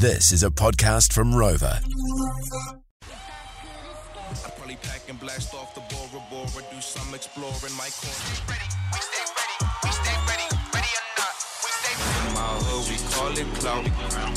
This is a podcast from Rova. I probably pack and blast off the Bora Bora, do some exploring. My corner. In my hood, we call it clout.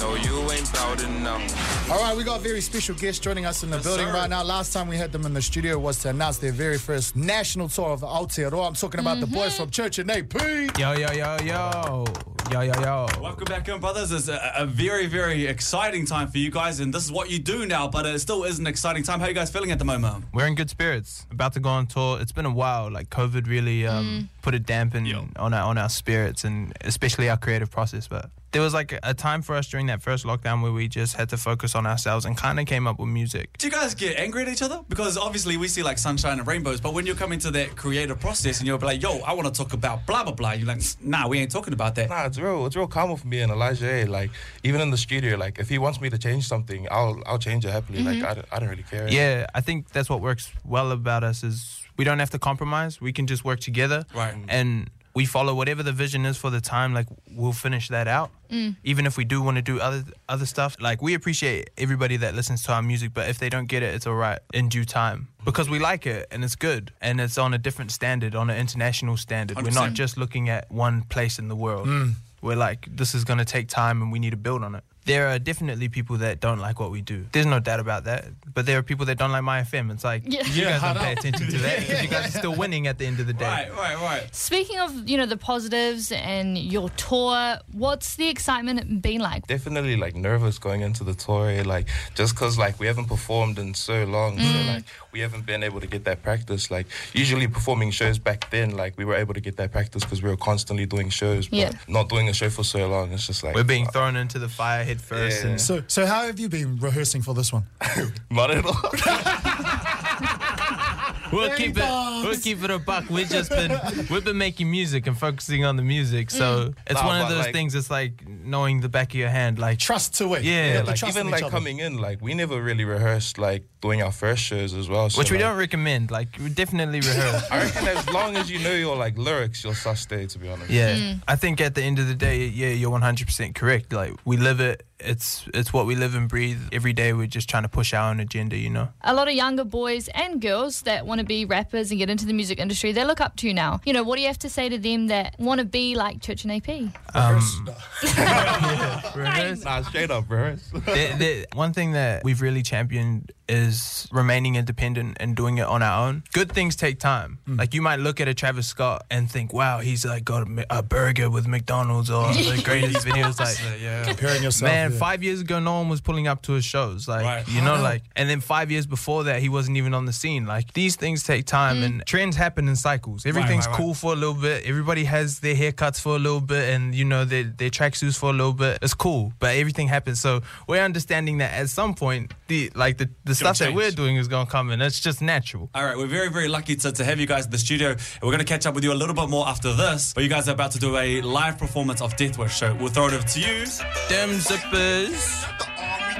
No, you ain't bout enough. All right, we got a very special guest joining us in the building sir. right now. Last time we had them in the studio was to announce their very first national tour of Aotearoa. I'm talking about the boys from Church and AP. Yo, yo, yo, yo. Yo, yo, yo. Welcome back in, brothers. It's a, a very, very exciting time for you guys, and this is what you do now, but it still is an exciting time. How are you guys feeling at the moment? We're in good spirits. About to go on tour. It's been a while. Like COVID really um, put a dampen Yo. on our on our spirits and especially our creative process. But there was like a time for us during that first lockdown where we just had to focus on ourselves and kind of came up with music. Do you guys get angry at each other? Because obviously we see like sunshine and rainbows, but when you're coming to that creative process and you're like, yo, I want to talk about blah, blah, blah, you're like, nah, we ain't talking about that. Nah, it's real. It's real calm for me and Elijah. eh, Like even in the studio, like if he wants me to change something, I'll I'll change it happily. Like I, don't- I don't really care. Yeah, I think that's what works well about us is we don't have to compromise. We can just work together. Right. And we follow whatever the vision is for the time. Like we'll finish that out. Mm. Even if we do want to do other other stuff, like we appreciate everybody that listens to our music. But if they don't get it, it's all right in due time mm. because we like it and it's good and it's on a different standard, on an international standard. we are not just looking at one place in the world. Mm. We're like, this is going to take time and we need to build on it. There are definitely people that don't like what we do. There's no doubt about that. But there are people that don't like Mai FM. It's like, Yeah. you Yeah, guys don't pay attention to that because you guys are still winning at the end of the day. Right, right, right. Speaking of, you know, the positives and your tour, what's the excitement been like? Definitely like nervous going into the tour. eh, Like just cause like we haven't performed in so long, so like we haven't been able to get that practice. Like usually performing shows back then, like we were able to get that practice because we were constantly doing shows. But Yeah. not doing a show for so long, it's just like We're being thrown into the fire head first. Yeah. And So, so how have you been rehearsing for this one? not at all. we'll Very keep bars. it. We'll keep it a buck. We've just been we've been making music and focusing on the music. So mm. it's Nah, one of those like- things. It's like knowing the back of your hand. Like Trust to it. Yeah, You like trust even in each like other. coming in, like we never really rehearsed like doing our first shows as well. So, which we like, don't recommend. Like we definitely rehearse. I reckon as long as you know your like lyrics, you'll sustain. To be honest. Yeah, mm. I think at the end of the day, yeah, you're 100% correct. Like we live it. It's it's what we live and breathe every day. We're just trying to push our own agenda, you know. A lot of younger boys and girls that want to be rappers and get into the music industry, they look up to you now. You know, what do you have to say to them that want to be like Church and AP? Um, rehearse. Nah, straight up, bro. the, the, one thing that we've really championed is remaining independent and doing it on our own. Good things take time. Mm. Like you might look at a Travis Scott and think, "Wow, he's like got a, a burger with McDonald's or the greatest videos." Like, Yeah. Comparing yourself. man, yeah. five years ago, no one was pulling up to his shows. Like, Right. you know, like, and then five years before that, he wasn't even on the scene. Like, these things take time mm. and trends happen in cycles. Everything's right, right. cool for a little bit. Everybody has their haircuts for a little bit and, you know, their, their tracksuits for a little bit. It's cool, but everything happens. So we're understanding that at some point, the like the, the stuff that we're doing is going to come in. It's just natural. All right, we're very, very lucky to, to have you guys in the studio. And we're going to catch up with you a little bit more after this. But you guys are about to do a live performance of Death Wish. So we'll throw it over to you. Them zippers.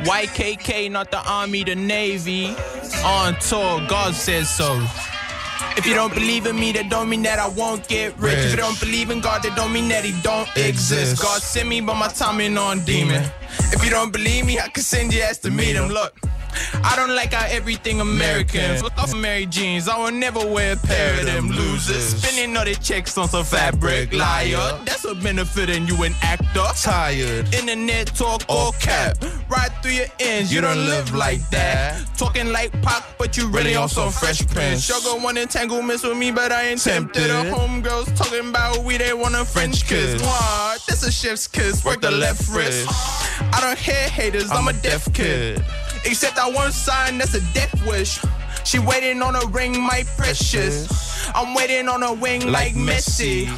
YKK, not the army, the navy. On tour, God says so. If you don't believe in me, that don't mean that I won't get rich. If you don't believe in God, that don't mean that He don't exist. God sent me, but my timing on demon. If you don't believe me, I can send your ass to meet him. Look. I don't like how everything American. Fuck off Mary jeans, I will never wear a pair of them losers. Spending all the checks on some fabric, liar. That's a benefit and you an actor. Tired. Internet talk all cap. Right through your ends, you don't live like that. Talking like Pac, but you really on some fresh prince. Sugar want entanglements with me, but I ain't tempted. The homegirls talking about we they want a French kiss. What? That's a chef's kiss. Work the left wrist. I don't hear haters, I'm a deaf kid. Except I one sign, that's a death wish. She waiting on a ring, my precious. I'm waiting on a wing like Messi.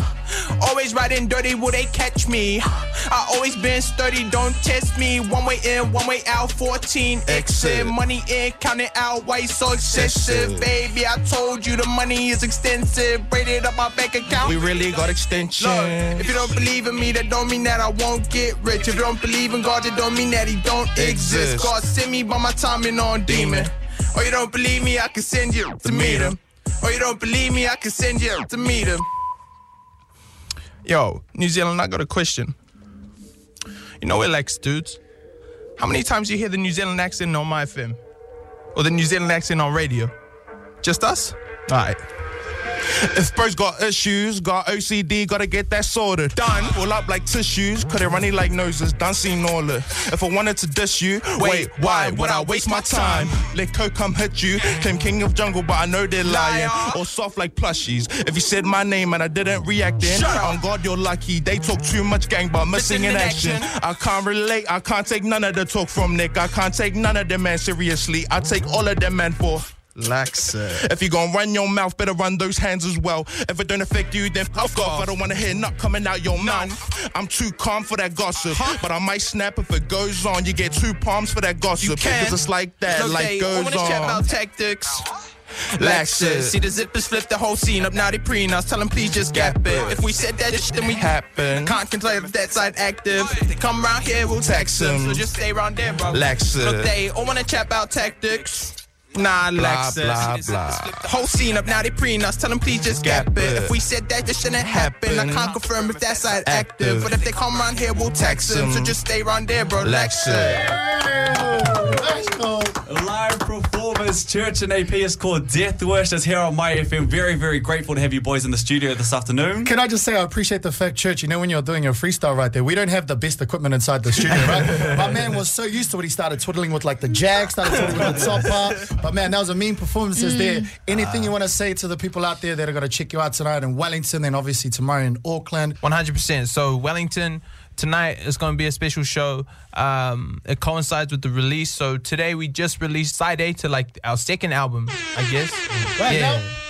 Always riding dirty, will they catch me? I always been sturdy, don't test me. One way in, one way out, 14 exit. Money in, count it out, why you so excessive? Baby, I told you the money is extensive. Braided up my bank account. We really got extension. Look, if you don't believe in me, that don't mean that I won't get rich. If you don't believe in God, that don't mean that He don't exist. Exist. God sent me by my timing on demon. Or you don't believe me, I can send you to meet Him. Or you don't believe me, I can send you to meet Him. Yo, New Zealand, I got a question. You know we're like dudes. How many times you hear the New Zealand accent on Mai FM? Or the New Zealand accent on radio? Just us? Alright. If bro's got issues, got OCD, gotta get that sorted. Done, pull up like tissues, cut it runny like noses, done seen all it. If I wanted to diss you, wait, why would I waste my time? Let Coke come hit you, claim king of jungle, but I know they're lying. Or soft like plushies. If you said my name and I didn't react then, on God you're lucky. They talk too much gang, but missing in action. I can't relate, I can't take none of the talk from Nick. I can't take none of them man seriously. I take all of them man for. Laxa. If you gon' run your mouth, better run those hands as well. If it don't affect you, then fuck off. I don't wanna hear nut coming out your mouth. I'm too calm for that gossip, but I might snap if it goes on. You get two palms for that gossip because it's like that, like goes on. about tactics. Laxers. See the zippers flip the whole scene up. Now they pre us. Tell them please just gap it. If we said that shit, then we happen. Can't control if that side active. They come around here, we'll tax them. So just stay around there, bro. Laxers. Look, they all wanna chat about tactics. Nah, blah, blah, blah. Whole scene up now, they preen us. Tell them please just gap it. If we said that, this shouldn't happen. I can't confirm if that side active. But if they come around here, we'll tax them. So just stay around there, bro. Live performance, Church and AP is called Death Wish. It's here on Mai FM. Very, very grateful to have you boys in the studio this afternoon. Can I just say I appreciate the fact, Church, you know when you're doing your freestyle right there, we don't have the best equipment inside the studio, right? My man was so used to it, he started twiddling with like the jack, started twiddling with the top part. But man, that was a mean performances there. Mm. Anything you want to say to the people out there that are going to check you out tonight in Wellington and obviously tomorrow in Auckland? 100%. So, Wellington, tonight is going to be a special show. Um, it coincides with the release. So, today we just released Side A to like our second album, I guess. Right yeah. now?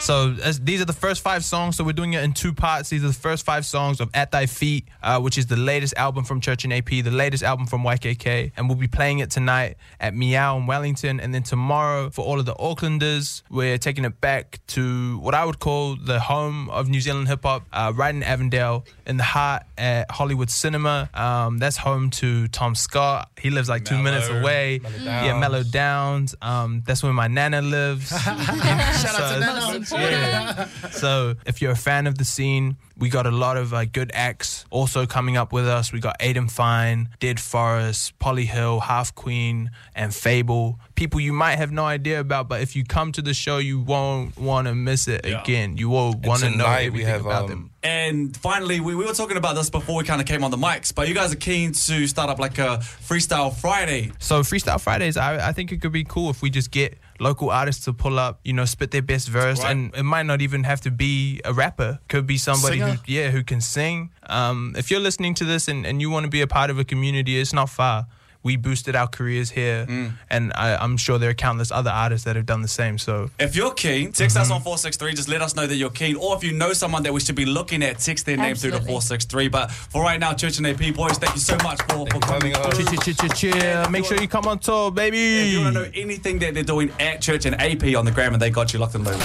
So as, these are the first five songs. So we're doing it in two parts. These are the first five songs of At Thy Feet, uh, which is the latest album from Church and AP, the latest album from YKK, and we'll be playing it tonight at Meow in Wellington, and then tomorrow for all of the Aucklanders, we're taking it back to what I would call the home of New Zealand hip hop, uh, right in Avondale, in the heart at Hollywood Cinema. Um, that's home to Tom Scott. He lives like two minutes away. Yeah, Mellow Downs. Um, that's where my nana lives. Shout out So- to Nano. yeah. So if you're a fan of the scene, we got a lot of uh, good acts also coming up with us. We got Aiden Fine, Dead Forest, Polly Hill, Half Queen, and Fable. People you might have no idea about, but if you come to the show, you won't want to miss it again. You will want to know tonight everything we have about um, them. And finally, we, we were talking about this before we kind of came on the mics, but you guys are keen to start up like a Freestyle Friday. So Freestyle Fridays, I, I think it could be cool if we just get local artists to pull up, you know, spit their best verse, Right. and it might not even have to be a rapper. Could be somebody Singer? who, yeah, who can sing. Um, if you're listening to this and, and you want to be a part of a community, it's not far. We boosted our careers here, and I, I'm sure there are countless other artists that have done the same. So If you're keen, text us Mm-hmm. on 463. Just let us know that you're keen. Or if you know someone that we should be looking at, text their name through to 463. But for right now, Church and AP boys, thank you so much for, for coming. having us. through. cheer, cheer, cheer, cheer. Make sure you come on tour, baby. If you want to know anything that they're doing at Church and AP on the gram, and they got you locked and loaded.